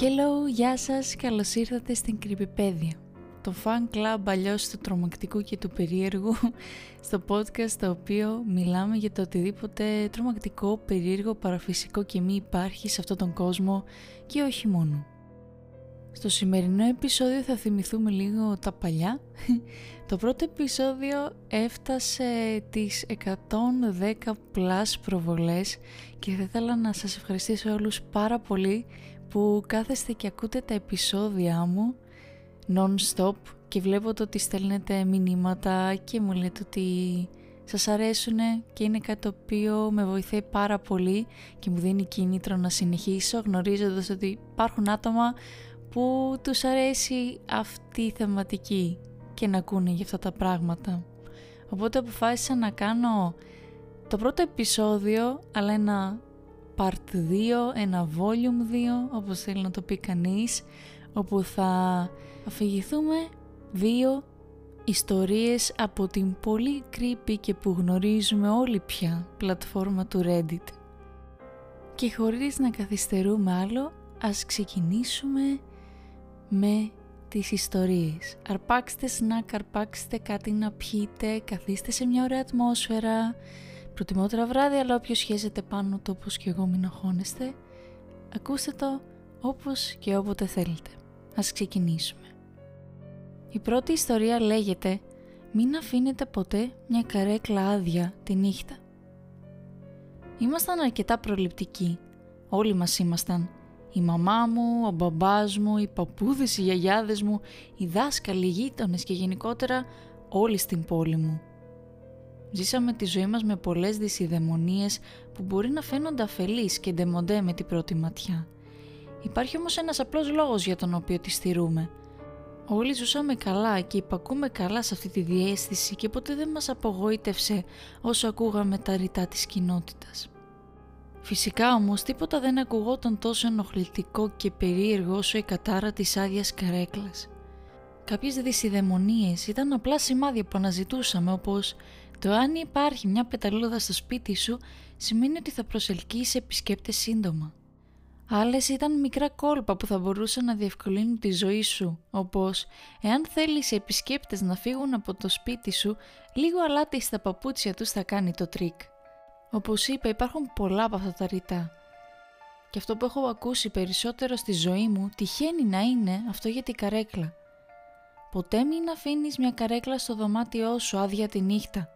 Hello, γεια σας, καλώς ήρθατε στην Κρυπηπέδια Το fan club αλλιώς του τρομακτικού και του περίεργου Στο podcast το οποίο μιλάμε για το οτιδήποτε τρομακτικό, περίεργο, παραφυσικό και μη υπάρχει σε αυτόν τον κόσμο και όχι μόνο. Στο σημερινό επεισόδιο θα θυμηθούμε λίγο τα παλιά. Το πρώτο επεισόδιο έφτασε τις 110 plus προβολές και θα ήθελα να σας ευχαριστήσω όλους πάρα πολύ που κάθεστε και ακούτε τα επεισόδια μου non-stop και βλέπω το ότι στέλνετε μηνύματα και μου λέτε ότι σας αρέσουν και είναι κάτι το οποίο με βοηθάει πάρα πολύ και μου δίνει κίνητρο να συνεχίσω γνωρίζοντας ότι υπάρχουν άτομα που τους αρέσει αυτή η θεματική και να ακούνε για αυτά τα πράγματα. Οπότε αποφάσισα να κάνω το πρώτο επεισόδιο, αλλά ένα part 2, ένα volume 2, όπως θέλει να το πει κανείς, όπου θα αφηγηθούμε δύο ιστορίες από την πολύ creepy και που γνωρίζουμε όλοι πια πλατφόρμα του Reddit. Και χωρίς να καθυστερούμε άλλο, ας ξεκινήσουμε με τις ιστορίες. Αρπάξτε σνακ, αρπάξτε κάτι να πιείτε, καθίστε σε μια ωραία ατμόσφαιρα, προτιμότερα βράδυ, αλλά όποιος χέζεται πάνω το όπως και εγώ μην αγχώνεστε, ακούστε το όπως και όποτε θέλετε. Ας ξεκινήσουμε. Η πρώτη ιστορία λέγεται «Μην αφήνετε ποτέ μια καρέκλα άδεια τη νύχτα». Ήμασταν αρκετά προληπτικοί. Όλοι μας ήμασταν η μαμά μου, ο μπαμπάς μου, οι παππούδες, οι γιαγιάδες μου, οι δάσκαλοι, οι γείτονες και γενικότερα όλοι στην πόλη μου. Ζήσαμε τη ζωή μας με πολλές δυσιδαιμονίες που μπορεί να φαίνονται αφελείς και ντεμοντέ με την πρώτη ματιά. Υπάρχει όμως ένας απλός λόγος για τον οποίο τη στηρούμε. Όλοι ζούσαμε καλά και υπακούμε καλά σε αυτή τη διέστηση και ποτέ δεν μας απογοήτευσε όσο ακούγαμε τα ρητά της κοινότητας. Φυσικά όμως τίποτα δεν ακουγόταν τόσο ενοχλητικό και περίεργο όσο η κατάρα της άδεια καρέκλας. Κάποιες δυσιδαιμονίες ήταν απλά σημάδια που αναζητούσαμε όπως το αν υπάρχει μια πεταλούδα στο σπίτι σου σημαίνει ότι θα προσελκύσει επισκέπτες σύντομα. Άλλες ήταν μικρά κόλπα που θα μπορούσαν να διευκολύνουν τη ζωή σου, όπως εάν θέλεις οι επισκέπτες να φύγουν από το σπίτι σου, λίγο αλάτι στα παπούτσια τους θα κάνει το τρικ. Όπως είπα υπάρχουν πολλά από αυτά τα ρητά. Και αυτό που έχω ακούσει περισσότερο στη ζωή μου τυχαίνει να είναι αυτό για την καρέκλα. Ποτέ μην αφήνεις μια καρέκλα στο δωμάτιό σου άδεια τη νύχτα.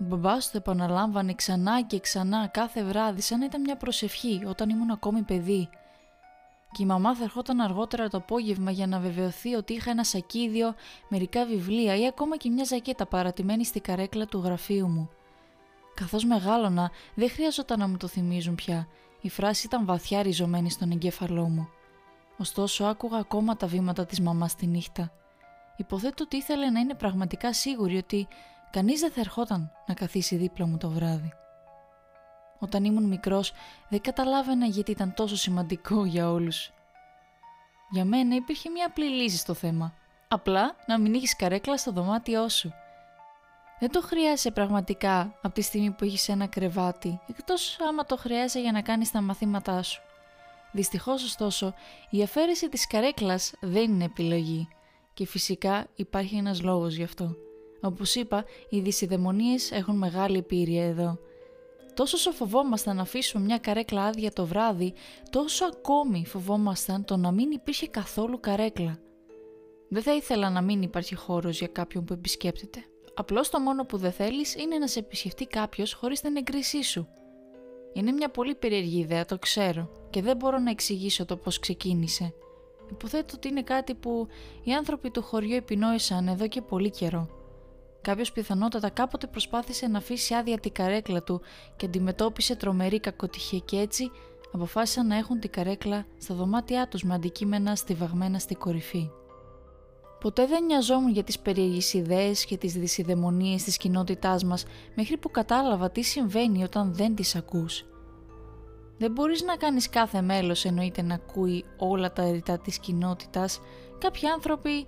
Ο μπαμπάς του επαναλάμβανε ξανά και ξανά κάθε βράδυ σαν να ήταν μια προσευχή όταν ήμουν ακόμη παιδί. Και η μαμά θα ερχόταν αργότερα το απόγευμα για να βεβαιωθεί ότι είχα ένα σακίδιο, μερικά βιβλία ή ακόμα και μια ζακέτα παρατημένη στη καρέκλα του γραφείου μου. Καθώς μεγάλωνα, δεν χρειαζόταν να μου το θυμίζουν πια. Η φράση ήταν βαθιά ριζωμένη στον εγκέφαλό μου. Ωστόσο, άκουγα ακόμα τα βήματα της μαμάς τη νύχτα. Υποθέτω ότι ήθελε να είναι πραγματικά σίγουρη ότι κανείς δεν θα ερχόταν να καθίσει δίπλα μου το βράδυ. Όταν ήμουν μικρός, δεν καταλάβαινα γιατί ήταν τόσο σημαντικό για όλους. Για μένα υπήρχε μια απλή λύση στο θέμα. Απλά να μην έχεις καρέκλα στο δωμάτιό σου – δεν το χρειάζεσαι πραγματικά από τη στιγμή που έχεις ένα κρεβάτι, εκτός άμα το χρειάζεσαι για να κάνεις τα μαθήματά σου. Δυστυχώς ωστόσο, η αφαίρεση της καρέκλας δεν είναι επιλογή και φυσικά υπάρχει ένας λόγος γι' αυτό. Όπως είπα, οι δυσιδαιμονίες έχουν μεγάλη πύρια εδώ. Τόσο όσο φοβόμασταν να αφήσουμε μια καρέκλα άδεια το βράδυ, τόσο ακόμη φοβόμασταν το να μην υπήρχε καθόλου καρέκλα. Δεν θα ήθελα να μην υπάρχει χώρος για κάποιον που επισκέπτεται. Απλώς το μόνο που δεν θέλεις είναι να σε επισκεφτεί κάποιος χωρίς την εγκρίσή σου. Είναι μια πολύ περίεργη ιδέα, το ξέρω, και δεν μπορώ να εξηγήσω το πώς ξεκίνησε. Υποθέτω ότι είναι κάτι που οι άνθρωποι του χωριού επινόησαν εδώ και πολύ καιρό. Κάποιος πιθανότατα κάποτε προσπάθησε να αφήσει άδεια την καρέκλα του και αντιμετώπισε τρομερή κακοτυχία και έτσι αποφάσισαν να έχουν την καρέκλα στα δωμάτια τους με αντικείμενα στιβαγμένα στη κορυφή. Ποτέ δεν νοιαζόμουν για τις περίεργες ιδέες και τις δυσιδαιμονίες της κοινότητάς μας μέχρι που κατάλαβα τι συμβαίνει όταν δεν τις ακούς. Δεν μπορείς να κάνεις κάθε μέλος εννοείται να ακούει όλα τα ρητά της κοινότητας. Κάποιοι άνθρωποι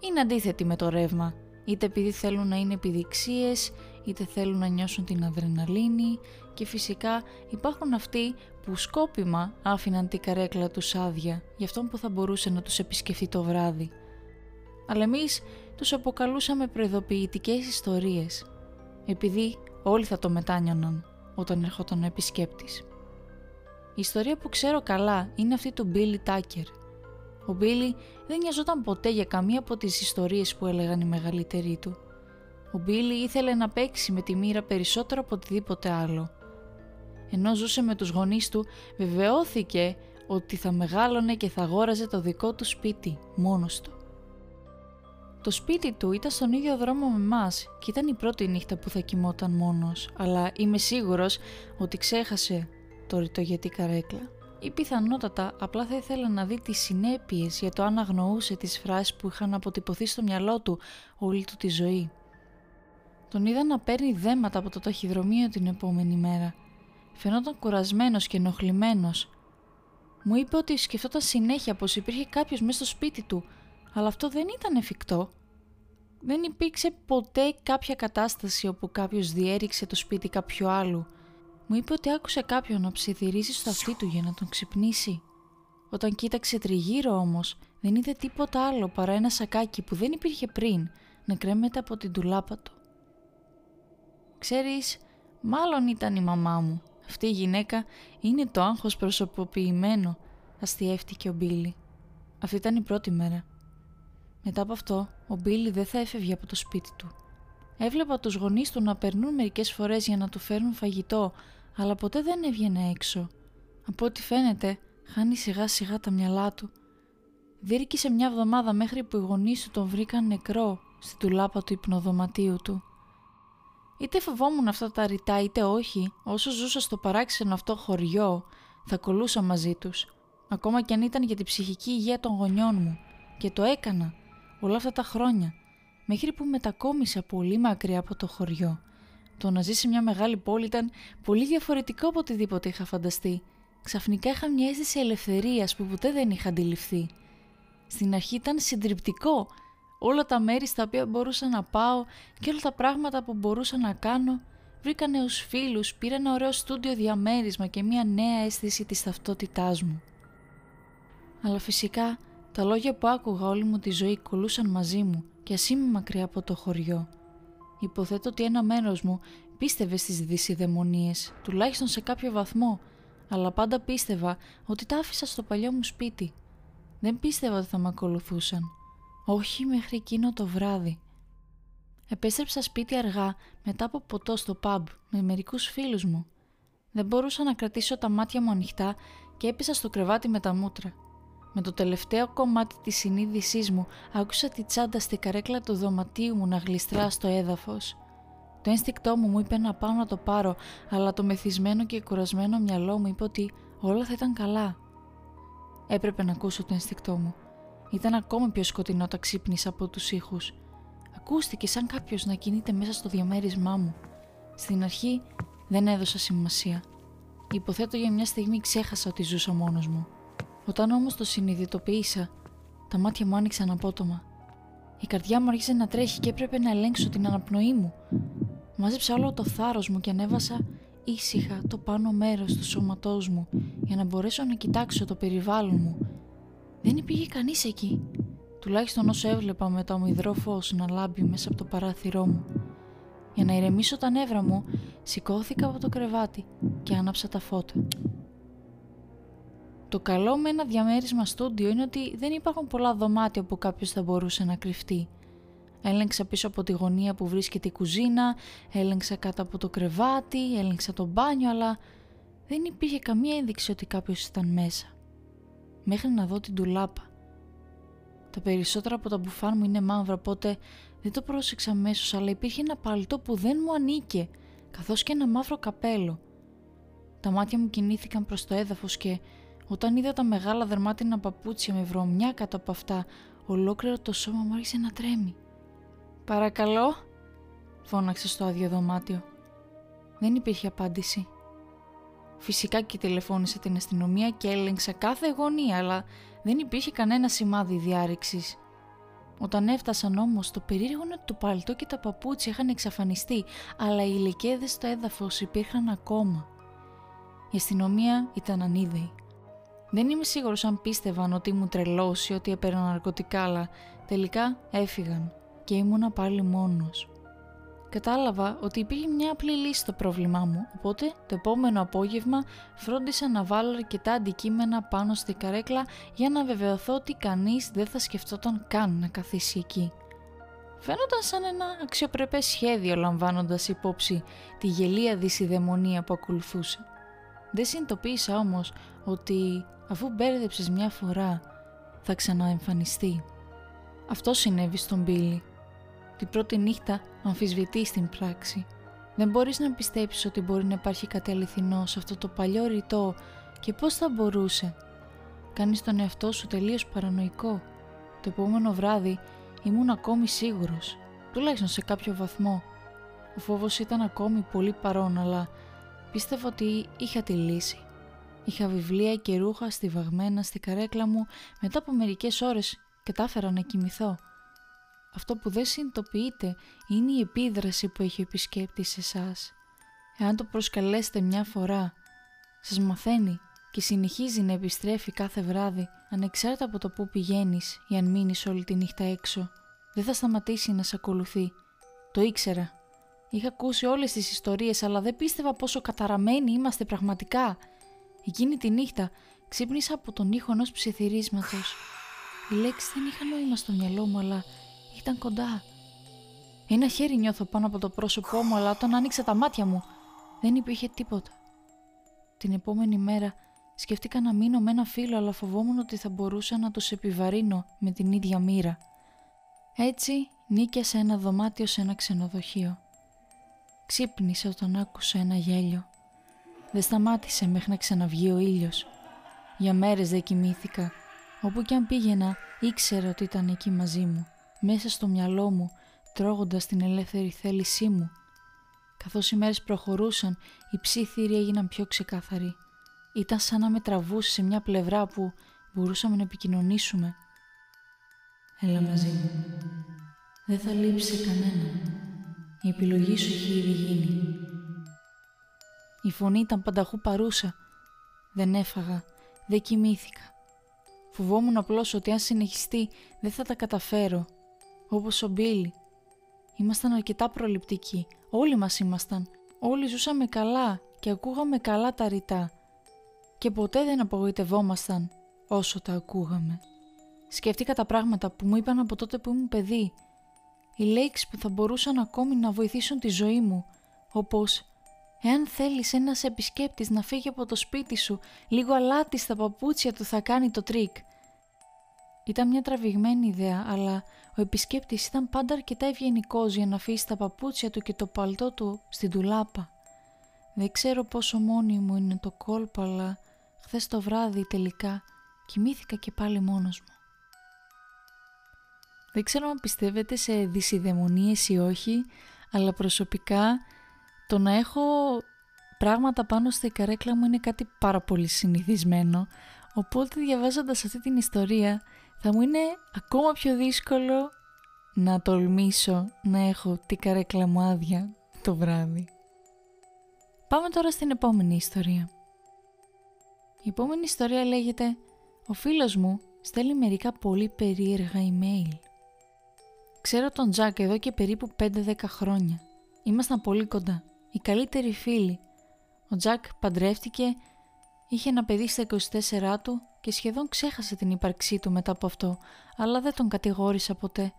είναι αντίθετοι με το ρεύμα, είτε επειδή θέλουν να είναι επιδειξίες, είτε θέλουν να νιώσουν την αδρεναλίνη και φυσικά υπάρχουν αυτοί που σκόπιμα άφηναν την καρέκλα τους άδεια για αυτόν που θα μπορούσε να τους επισκεφτεί το βράδυ. Αλλά εμείς τους αποκαλούσαμε προειδοποιητικές ιστορίες, επειδή όλοι θα το μετάνιωναν όταν ερχόταν ο επισκέπτης. Η ιστορία που ξέρω καλά είναι αυτή του Billy Tucker. Ο Billy δεν νοιαζόταν ποτέ για καμία από τις ιστορίες που έλεγαν οι μεγαλύτεροι του. Ο Billy ήθελε να παίξει με τη μοίρα περισσότερο από οτιδήποτε άλλο. Ενώ ζούσε με τους γονείς του, βεβαιώθηκε ότι θα μεγάλωνε και θα αγόραζε το δικό του σπίτι, μόνος του. Το σπίτι του ήταν στον ίδιο δρόμο με εμάς και ήταν η πρώτη νύχτα που θα κοιμόταν μόνος, αλλά είμαι σίγουρος ότι ξέχασε το ρητό για την καρέκλα. Ή πιθανότατα απλά θα ήθελα να δει τις συνέπειες για το αν αγνοούσε τις φράσεις που είχαν αποτυπωθεί στο μυαλό του όλη του τη ζωή. Τον είδα να παίρνει δέματα από το ταχυδρομείο την επόμενη μέρα. Φαινόταν κουρασμένος και ενοχλημένος. Μου είπε ότι σκεφτόταν συνέχεια πως υπήρχε κάποιος μέσα στο σπίτι του, αλλά αυτό δεν ήταν εφικτό. Δεν υπήρξε ποτέ κάποια κατάσταση όπου κάποιος διέριξε το σπίτι κάποιου άλλου. Μου είπε ότι άκουσε κάποιον να ψιθυρίζει στο αυτί του για να τον ξυπνήσει. Όταν κοίταξε τριγύρω όμως, δεν είδε τίποτα άλλο παρά ένα σακάκι που δεν υπήρχε πριν να κρέμεται από την τουλάπα του. Ξέρεις, μάλλον ήταν η μαμά μου. Αυτή η γυναίκα είναι το άγχος προσωποποιημένο, αστιεύτηκε ο Μπίλι. Αυτή ήταν η πρώτη μέρα. Μετά από αυτό, ο Μπίλι δεν θα έφευγε από το σπίτι του. Έβλεπα τους γονείς του να περνούν μερικές φορές για να του φέρουν φαγητό, αλλά ποτέ δεν έβγαινε έξω. Από ό,τι φαίνεται, χάνει σιγά σιγά τα μυαλά του. Δίρκησε μια εβδομάδα μέχρι που οι γονείς του τον βρήκαν νεκρό στην τουλάπα του υπνοδωματίου του. Είτε φοβόμουν αυτά τα ρητά είτε όχι, όσο ζούσα στο παράξενο αυτό χωριό, θα κολούσα μαζί τους, ακόμα και αν ήταν για την ψυχική υγεία των γονιών μου. Και το έκανα, όλα αυτά τα χρόνια, μέχρι που μετακόμισα πολύ μακριά από το χωριό. Το να ζει σε μια μεγάλη πόλη ήταν πολύ διαφορετικό από οτιδήποτε είχα φανταστεί. Ξαφνικά είχα μια αίσθηση ελευθερίας που ποτέ δεν είχα αντιληφθεί. Στην αρχή ήταν συντριπτικό όλα τα μέρη στα οποία μπορούσα να πάω και όλα τα πράγματα που μπορούσα να κάνω. Βρήκα νέους φίλους, πήρα ένα ωραίο στούντιο διαμέρισμα και μια νέα αίσθηση της ταυτότητάς μου. Αλλά φυσικά τα λόγια που άκουγα όλη μου τη ζωή κολούσαν μαζί μου και ας είμαι μακριά από το χωριό. Υποθέτω ότι ένα μέρος μου πίστευε στις δυσιδαιμονίες, τουλάχιστον σε κάποιο βαθμό, αλλά πάντα πίστευα ότι τα άφησα στο παλιό μου σπίτι. Δεν πίστευα ότι θα με ακολουθούσαν. Όχι μέχρι εκείνο το βράδυ. Επέστρεψα σπίτι αργά μετά από ποτό στο pub με μερικούς φίλους μου. Δεν μπορούσα να κρατήσω τα μάτια μου ανοιχτά και έπεσα στο κρεβάτι με τα μούτρα. Με το τελευταίο κομμάτι της συνείδησής μου άκουσα τη τσάντα στη καρέκλα του δωματίου μου να γλιστρά στο έδαφος. Το ένστικτό μου μου είπε να πάω να το πάρω, αλλά το μεθυσμένο και κουρασμένο μυαλό μου είπε ότι όλα θα ήταν καλά. Έπρεπε να ακούσω το ένστικτό μου. Ήταν ακόμα πιο σκοτεινό όταν ξύπνησα από τους ήχους. Ακούστηκε σαν κάποιος να κινείται μέσα στο διαμέρισμά μου. Στην αρχή δεν έδωσα σημασία. Υποθέτω για μια στιγμή ξέχασα ότι ζούσα μόνος μου. Όταν όμως το συνειδητοποίησα, τα μάτια μου άνοιξαν απότομα. Η καρδιά μου άρχισε να τρέχει και έπρεπε να ελέγξω την αναπνοή μου. Μάζεψα όλο το θάρρος μου και ανέβασα ήσυχα το πάνω μέρος του σώματός μου για να μπορέσω να κοιτάξω το περιβάλλον μου. Δεν υπήρχε κανείς εκεί, τουλάχιστον όσο έβλεπα με το αμυδρό φως να λάμπει μέσα από το παράθυρό μου. Για να ηρεμήσω τα νεύρα μου, σηκώθηκα από το κρεβάτι και άναψα τα φώτα. Το καλό με ένα διαμέρισμα στούντιο είναι ότι δεν υπάρχουν πολλά δωμάτια που κάποιος θα μπορούσε να κρυφτεί. Έλεγξα πίσω από τη γωνία που βρίσκεται η κουζίνα, έλεγξα κάτω από το κρεβάτι, έλεγξα το μπάνιο, αλλά δεν υπήρχε καμία ένδειξη ότι κάποιος ήταν μέσα. Μέχρι να δω την τουλάπα. Τα περισσότερα από τα μπουφάν μου είναι μαύρα, οπότε δεν το πρόσεξα αμέσως, αλλά υπήρχε ένα παλτό που δεν μου ανήκε, καθώς και ένα μαύρο καπέλο. Τα μάτια μου κινήθηκαν προς το έδαφος και όταν είδα τα μεγάλα δερμάτινα παπούτσια με βρωμιά κάτω από αυτά, ολόκληρο το σώμα μου άρχισε να τρέμει. «Παρακαλώ», φώναξε στο άδειο δωμάτιο. Δεν υπήρχε απάντηση. Φυσικά και τηλεφώνησα την αστυνομία και έλεγξα κάθε γωνία, αλλά δεν υπήρχε κανένα σημάδι διάρρηξης. Όταν έφτασαν όμως το περίεργο ότι το παλτό και τα παπούτσια είχαν εξαφανιστεί αλλά οι λεκέδες στο έδαφος υπήρχαν ακόμα. Η αστυνομία ήταν ανίδεη. Δεν είμαι σίγουρος αν πίστευαν ότι ήμουν τρελός ή ότι έπαιρνα ναρκωτικά αλλά τελικά έφυγαν και ήμουνα πάλι μόνος. Κατάλαβα ότι υπήρχε μια απλή λύση στο πρόβλημά μου, οπότε το επόμενο απόγευμα φρόντισα να βάλω αρκετά αντικείμενα πάνω στη καρέκλα για να βεβαιωθώ ότι κανείς δεν θα σκεφτόταν καν να καθίσει εκεί. Φαίνονταν σαν ένα αξιοπρεπές σχέδιο λαμβάνοντας υπόψη τη γελία δυσιδαιμονία που ακολουθούσε. Δεν συνειδητοποίησα όμως ότι αφού μπέρδεψες μια φορά θα ξαναεμφανιστεί. Αυτό συνέβη στον Μπίλι την πρώτη νύχτα αμφισβητεί στην πράξη. Δεν μπορείς να πιστέψεις ότι μπορεί να υπάρχει κάτι αληθινό σε αυτό το παλιό ρητό και πώς θα μπορούσε. Κάνεις τον εαυτό σου τελείως παρανοϊκό. Το επόμενο βράδυ ήμουν ακόμη σίγουρος, τουλάχιστον σε κάποιο βαθμό. Ο φόβος ήταν ακόμη πολύ παρόν, αλλά πίστευα ότι είχα τη λύση. Είχα βιβλία και ρούχα στιβαγμένα στη καρέκλα μου μετά από μερικές ώρες κατάφερα να κοιμηθώ. Αυτό που δεν συνειδητοποιείτε είναι η επίδραση που έχει ο επισκέπτης σε εσάς. Εάν το προσκαλέσετε μια φορά, σας μαθαίνει και συνεχίζει να επιστρέφει κάθε βράδυ ανεξάρτητα από το που πηγαίνεις ή αν μείνεις όλη τη νύχτα έξω. Δεν θα σταματήσει να σε ακολουθεί. Το ήξερα. Είχα ακούσει όλες τις ιστορίες αλλά δεν πίστευα πόσο καταραμένοι είμαστε πραγματικά. Εκείνη τη νύχτα ξύπνησα από τον ήχο ενός ψιθυρίσματος. Οι λέξεις δεν είχαν νόημα στο μυαλό μου αλλά ήταν κοντά. Ένα χέρι νιώθω πάνω από το πρόσωπό μου, αλλά όταν άνοιξα τα μάτια μου, δεν υπήρχε τίποτα. Την επόμενη μέρα σκέφτηκα να μείνω με ένα φίλο, αλλά φοβόμουν ότι θα μπορούσα να τους επιβαρύνω με την ίδια μοίρα. Έτσι νίκιασα ένα δωμάτιο σε ένα ξενοδοχείο. Ξύπνησα όταν άκουσα ένα γέλιο. Δεν σταμάτησε μέχρι να ξαναβγεί ο ήλιος. Για μέρες δεν κοιμήθηκα. Όπου κι αν πήγαινα ήξερα ότι ήταν εκεί μαζί μου μέσα στο μυαλό μου, τρώγοντας την ελεύθερη θέλησή μου. Καθώς οι μέρες προχωρούσαν, οι ψήθυροι έγιναν πιο ξεκάθαροι. Ήταν σαν να με τραβούσε σε μια πλευρά που μπορούσαμε να επικοινωνήσουμε. Έλα μαζί μου. Δεν θα λείψει κανένα. Η επιλογή σου έχει ήδη γίνει. Η φωνή ήταν πανταχού παρούσα. Δεν έφαγα, δεν κοιμήθηκα. Φοβόμουν απλώς ότι αν συνεχιστεί δεν θα τα καταφέρω όπως ο Μπίλι. Ήμασταν αρκετά προληπτικοί, όλοι μας ήμασταν. Όλοι ζούσαμε καλά και ακούγαμε καλά τα ρητά. Και ποτέ δεν απογοητευόμασταν όσο τα ακούγαμε. Σκέφτηκα τα πράγματα που μου είπαν από τότε που ήμουν παιδί. Οι λέξεις που θα μπορούσαν ακόμη να βοηθήσουν τη ζωή μου, όπως «Εάν θέλεις ένας επισκέπτης να φύγει από το σπίτι σου, λίγο αλάτι στα παπούτσια του θα κάνει το τρικ». Ήταν μια τραβηγμένη ιδέα, αλλά ο επισκέπτης ήταν πάντα αρκετά ευγενικός για να αφήσει τα παπούτσια του και το παλτό του στην τουλάπα. Δεν ξέρω πόσο μόνη μου είναι το κόλπο, αλλά χθες το βράδυ τελικά κοιμήθηκα και πάλι μόνος μου. Δεν ξέρω αν πιστεύετε σε δυσιδαιμονίες ή όχι, αλλά προσωπικά το να έχω πράγματα πάνω στη καρέκλα μου είναι κάτι πάρα πολύ συνηθισμένο, οπότε διαβάζοντας αυτή την ιστορία θα μου είναι ακόμα πιο δύσκολο να τολμήσω να έχω την καρέκλα μου άδεια το βράδυ. Πάμε τώρα στην επόμενη ιστορία. Η επόμενη ιστορία λέγεται «Ο φίλος μου στέλνει μερικά πολύ περίεργα email». Ξέρω τον Τζακ εδώ και περίπου 5-10 χρόνια. Ήμασταν πολύ κοντά. Οι καλύτεροι φίλοι. Ο Τζακ παντρεύτηκε, είχε ένα παιδί στα 24 του και σχεδόν ξέχασε την ύπαρξή του μετά από αυτό, αλλά δεν τον κατηγόρησα ποτέ.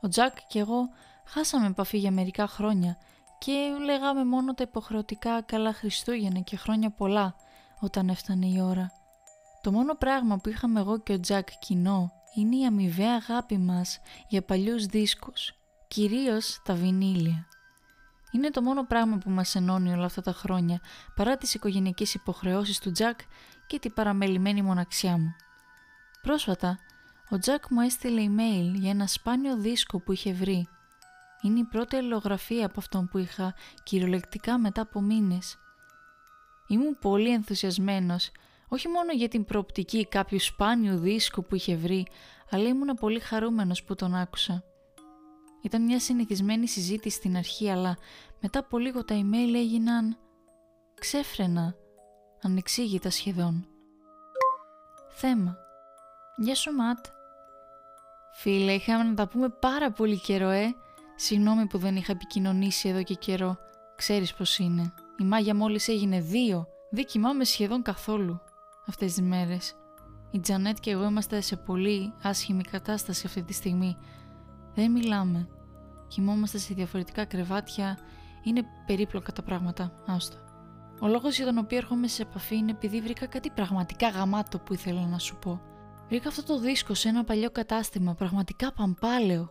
Ο Τζακ και εγώ χάσαμε επαφή για μερικά χρόνια και λέγαμε μόνο τα υποχρεωτικά καλά Χριστούγεννα και χρόνια πολλά όταν έφτανε η ώρα. Το μόνο πράγμα που είχαμε εγώ και ο Τζακ κοινό είναι η αμοιβαία αγάπη μας για παλιούς δίσκους, κυρίως τα βινίλια. Είναι το μόνο πράγμα που μας ενώνει όλα αυτά τα χρόνια, παρά τις οικογενειακές υποχρεώσεις του Τζακ και την παραμελημένη μοναξιά μου. Πρόσφατα, ο Τζακ μου έστειλε email για ένα σπάνιο δίσκο που είχε βρει. Είναι η πρώτη αλληλογραφία από αυτόν που είχα κυριολεκτικά μετά από μήνες. Ήμουν πολύ ενθουσιασμένος Όχι μόνο για την προοπτική κάποιου σπάνιου δίσκου που είχε βρει, αλλά ήμουν πολύ χαρούμενος που τον άκουσα. Ήταν μια συνηθισμένη συζήτηση στην αρχή, αλλά μετά από λίγο τα email έγιναν ξέφρενα, ανεξήγητα σχεδόν. Θέμα. Γεια σου Ματ. Φίλε, είχαμε να τα πούμε πάρα πολύ καιρό, ε. Συγγνώμη που δεν είχα επικοινωνήσει εδώ και καιρό. Ξέρεις πως είναι. Η Μάγια μόλις έγινε δύο. Δεν κοιμάμαι σχεδόν καθόλου αυτές τις μέρες. Η Τζανέτ και εγώ είμαστε σε πολύ άσχημη κατάσταση αυτή τη στιγμή. Δεν μιλάμε. Κοιμόμαστε σε διαφορετικά κρεβάτια. Είναι περίπλοκα τα πράγματα. Άστο. Ο λόγος για τον οποίο έρχομαι σε επαφή είναι επειδή βρήκα κάτι πραγματικά γαμάτο που ήθελα να σου πω. Βρήκα αυτό το δίσκο σε ένα παλιό κατάστημα, πραγματικά παμπάλαιο.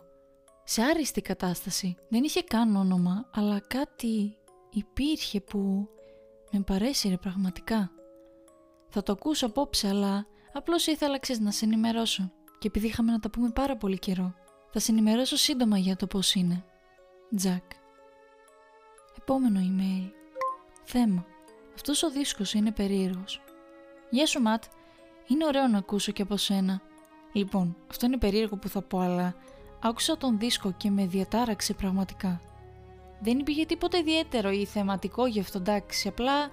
Σε άριστη κατάσταση. Δεν είχε καν όνομα, αλλά κάτι υπήρχε που με παρέσυρε πραγματικά. Θα το ακούσω απόψε, αλλά απλώς ήθελα ξέρεις να σε ενημερώσω. Και επειδή είχαμε να τα πούμε πάρα πολύ καιρό, θα σε ενημερώσω σύντομα για το πώς είναι. Τζακ. Επόμενο email. Θέμα. Αυτός ο δίσκος είναι περίεργος. Γεια σου Ματ. Είναι ωραίο να ακούσω και από σένα. Λοιπόν, αυτό είναι περίεργο που θα πω, αλλά άκουσα τον δίσκο και με διατάραξε πραγματικά. Δεν υπήρχε τίποτα ιδιαίτερο ή θεματικό γι' αυτό, εντάξει, απλά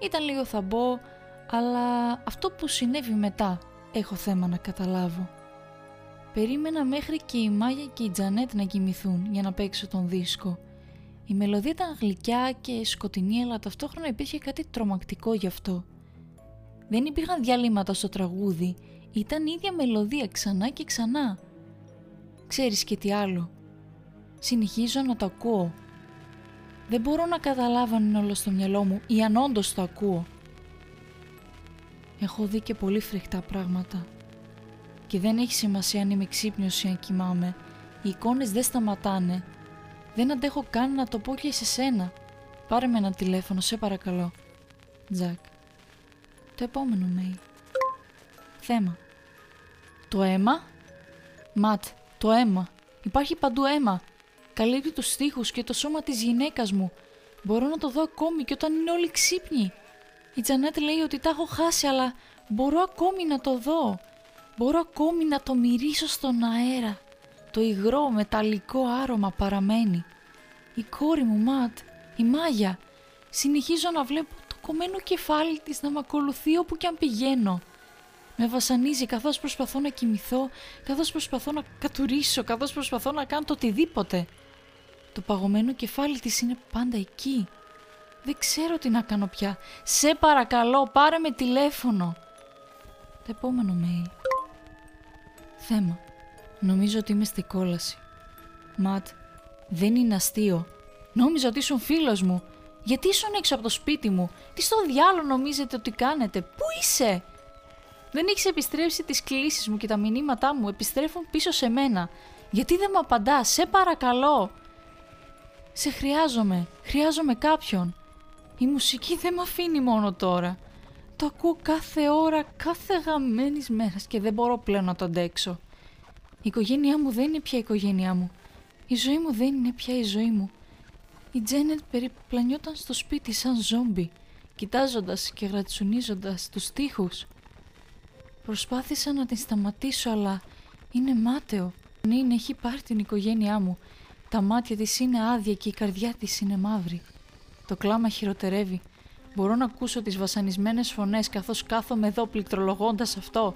ήταν λίγο θαμπό, αλλά αυτό που συνέβη μετά έχω θέμα να καταλάβω. Περίμενα μέχρι και η Μάγια και η Τζανέτ να κοιμηθούν για να παίξω τον δίσκο. Η μελωδία ήταν γλυκιά και σκοτεινή αλλά ταυτόχρονα υπήρχε κάτι τρομακτικό γι' αυτό. Δεν υπήρχαν διαλύματα στο τραγούδι, ήταν η ίδια μελωδία ξανά και ξανά. Ξέρεις και τι άλλο. Συνεχίζω να το ακούω. Δεν μπορώ να καταλάβω αν είναι όλο στο μυαλό μου ή αν όντως το ακούω. Έχω δει και πολύ φρικτά πράγματα. Και δεν έχει σημασία αν είμαι ξύπνιος ή αν κοιμάμαι. Οι εικόνες δεν σταματάνε. Δεν αντέχω καν να το πω και σε σένα. Πάρε με ένα τηλέφωνο, σε παρακαλώ. Τζακ. Το επόμενο mail. Θέμα. Το αίμα; Ματ, το αίμα. Υπάρχει παντού αίμα. Καλύπτει τους στίχους και το σώμα της γυναίκας μου. Μπορώ να το δω ακόμη και όταν είναι όλοι ξύπνοι. Η Τζανέτ λέει ότι τα έχω χάσει, αλλά μπορώ ακόμη να το δω. Μπορώ ακόμη να το μυρίσω στον αέρα. Το υγρό μεταλλικό άρωμα παραμένει. Η κόρη μου, Ματ, η Μάγια, συνεχίζω να βλέπω το κομμένο κεφάλι της να με ακολουθεί όπου και αν πηγαίνω. Με βασανίζει καθώς προσπαθώ να κοιμηθώ, καθώς προσπαθώ να κατουρίσω, καθώς προσπαθώ να κάνω το οτιδήποτε. Το παγωμένο κεφάλι της είναι πάντα εκεί. Δεν ξέρω τι να κάνω πια. Σε παρακαλώ, πάρε με τηλέφωνο. Το επόμενο mail. Θέμα. Νομίζω ότι είμαι στη κόλαση. Ματ, δεν είναι αστείο. Νόμιζα ότι ήσουν φίλος μου. Γιατί ήσουν έξω από το σπίτι μου; Τι στο διάλογο νομίζετε ότι κάνετε; Πού είσαι; Δεν έχεις επιστρέψει τις κλήσεις μου και τα μηνύματά μου επιστρέφουν πίσω σε μένα. Γιατί δεν μου απαντάς, σε παρακαλώ. Σε χρειάζομαι, χρειάζομαι κάποιον. Η μουσική δεν με αφήνει μόνο τώρα. Το ακούω κάθε ώρα, κάθε γαμμένης μέρας και δεν μπορώ πλέον να το αντέξω. Η οικογένειά μου δεν είναι πια η οικογένειά μου. Η ζωή μου δεν είναι πια η ζωή μου. Η Τζένετ περιπλανιόταν στο σπίτι σαν ζόμπι, κοιτάζοντας και γρατσουνίζοντας τους τοίχους. Προσπάθησα να την σταματήσω, αλλά είναι μάταιο. Ναι, έχει πάρει την οικογένειά μου. Τα μάτια της είναι άδεια και η καρδιά της είναι μαύρη. Το κλάμα χειροτερεύει. Μπορώ να ακούσω τις βασανισμένες φωνές καθώς κάθομαι εδώ πληκτρολογώντας αυτό.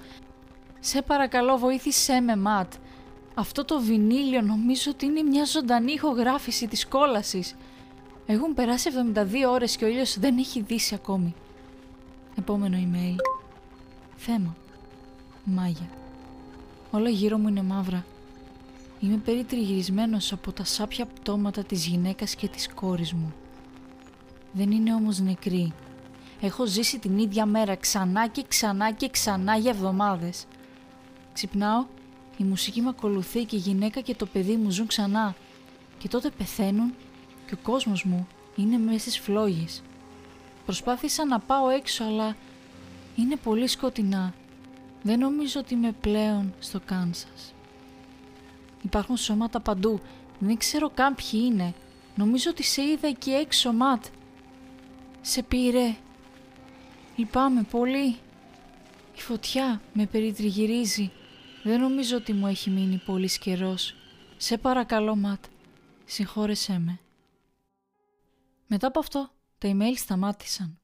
Σε παρακαλώ βοήθησέ με Ματ. Αυτό το βινίλιο νομίζω ότι είναι μια ζωντανή ηχογράφηση της κόλασης. Έχουν περάσει 72 ώρες και ο ήλιος δεν έχει δύσει ακόμη. Επόμενο email. Θέμα. Μάγια. Όλα γύρω μου είναι μαύρα. Είμαι περιτριγυρισμένος από τα σάπια πτώματα της γυναίκας και της κόρης μου. Δεν είναι όμως νεκρή. Έχω ζήσει την ίδια μέρα ξανά και ξανά και ξανά για εβδομάδες. Ξυπνάω, η μουσική με ακολουθεί και η γυναίκα και το παιδί μου ζουν ξανά. Και τότε πεθαίνουν και ο κόσμος μου είναι μέσα στις φλόγες. Προσπάθησα να πάω έξω αλλά είναι πολύ σκοτεινά. Δεν νομίζω ότι είμαι πλέον στο Κάνσας. Υπάρχουν σώματα παντού. Δεν ξέρω καν ποιοι είναι. Νομίζω ότι σε είδα εκεί έξω, Ματ. Σε πήρε. Λυπάμαι πολύ. Η φωτιά με περιτριγυρίζει. Δεν νομίζω ότι μου έχει μείνει πολύ καιρός. Σε παρακαλώ, Ματ. Συγχώρεσέ με. Μετά από αυτό, τα email σταμάτησαν.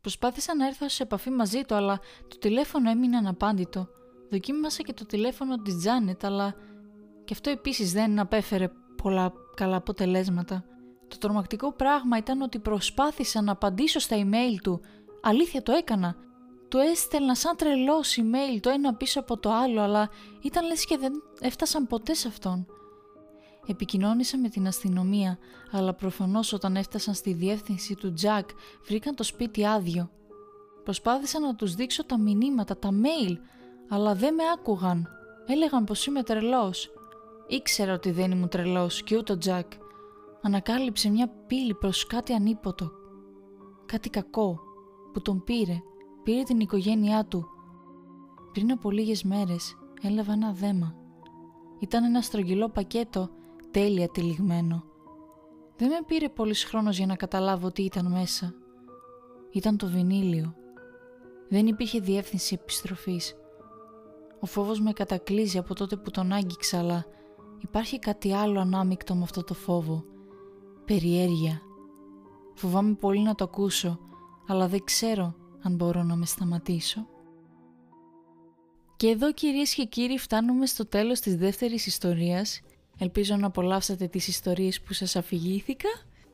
Προσπάθησα να έρθω σε επαφή μαζί του, αλλά το τηλέφωνο έμεινε αναπάντητο. Δοκίμασα και το τηλέφωνο της Τζάνετ, αλλά και αυτό επίσης δεν απέφερε πολλά καλά αποτελέσματα. Το τρομακτικό πράγμα ήταν ότι προσπάθησα να απαντήσω στα email του. Αλήθεια το έκανα. Του έστελνα σαν τρελός email το ένα πίσω από το άλλο, αλλά ήταν λες και δεν έφτασαν ποτέ σε αυτόν. Επικοινώνησα με την αστυνομία, αλλά προφανώς όταν έφτασαν στη διεύθυνση του Τζακ βρήκαν το σπίτι άδειο. Προσπάθησα να τους δείξω τα μηνύματα, τα mail, αλλά δεν με άκουγαν. Έλεγαν πως είμαι τρελός. Ήξερα ότι δεν ήμουν τρελός και ούτε ο Τζακ. Ανακάλυψε μια πύλη προς κάτι ανίποτο. Κάτι κακό που τον πήρε. Πήρε την οικογένειά του. Πριν από λίγες μέρες έλαβα ένα δέμα. Ήταν ένα στρογγυλό πακέτο τέλεια τυλιγμένο. Δεν με πήρε πολύς χρόνος για να καταλάβω τι ήταν μέσα. Ήταν το βινίλιο. Δεν υπήρχε διεύθυνση επιστροφής. Ο φόβος με κατακλείζει από τότε που τον άγγιξα, αλλά υπάρχει κάτι άλλο ανάμεικτο με αυτό το φόβο. Περιέργεια. Φοβάμαι πολύ να το ακούσω, αλλά δεν ξέρω αν μπορώ να με σταματήσω. Και εδώ κυρίες και κύριοι φτάνουμε στο τέλος της δεύτερης ιστορίας Ελπίζω να απολαύσατε τις ιστορίες που σας αφηγήθηκα.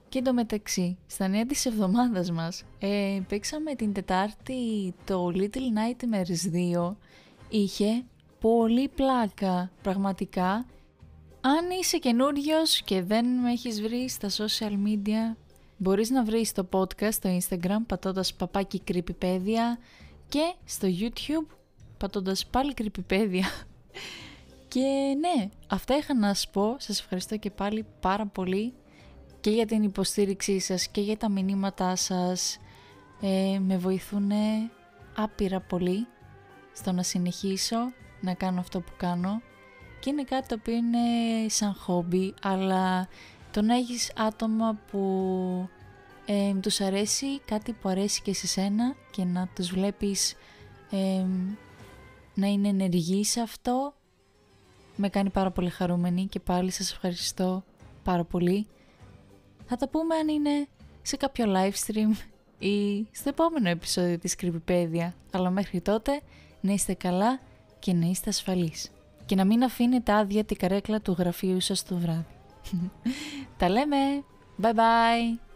Και εντωμεταξύ, στα νέα της εβδομάδας μας, ε, παίξαμε την Τετάρτη το Little Nightmares 2. Είχε πολύ πλάκα, πραγματικά. Αν είσαι καινούριος και δεν με έχεις βρει στα social media, μπορείς να βρεις το podcast στο Instagram πατώντας παπάκι creepypedia και στο YouTube πατώντας πάλι creepypedia. Και ναι, αυτά είχα να σας πω. Σας ευχαριστώ και πάλι πάρα πολύ και για την υποστήριξή σας και για τα μηνύματά σας. Ε, με βοηθούν άπειρα πολύ στο να συνεχίσω να κάνω αυτό που κάνω και είναι κάτι το οποίο είναι σαν χόμπι αλλά το να έχεις άτομα που ε, τους αρέσει κάτι που αρέσει και σε σένα και να τους βλέπεις ε, να είναι ενεργοί σε αυτό με κάνει πάρα πολύ χαρούμενη και πάλι σας ευχαριστώ πάρα πολύ. Θα τα πούμε αν είναι σε κάποιο live stream ή στο επόμενο επεισόδιο της Creepypedia. Αλλά μέχρι τότε να είστε καλά και να είστε ασφαλείς. Και να μην αφήνετε άδεια την καρέκλα του γραφείου σας το βράδυ. τα λέμε! Bye bye!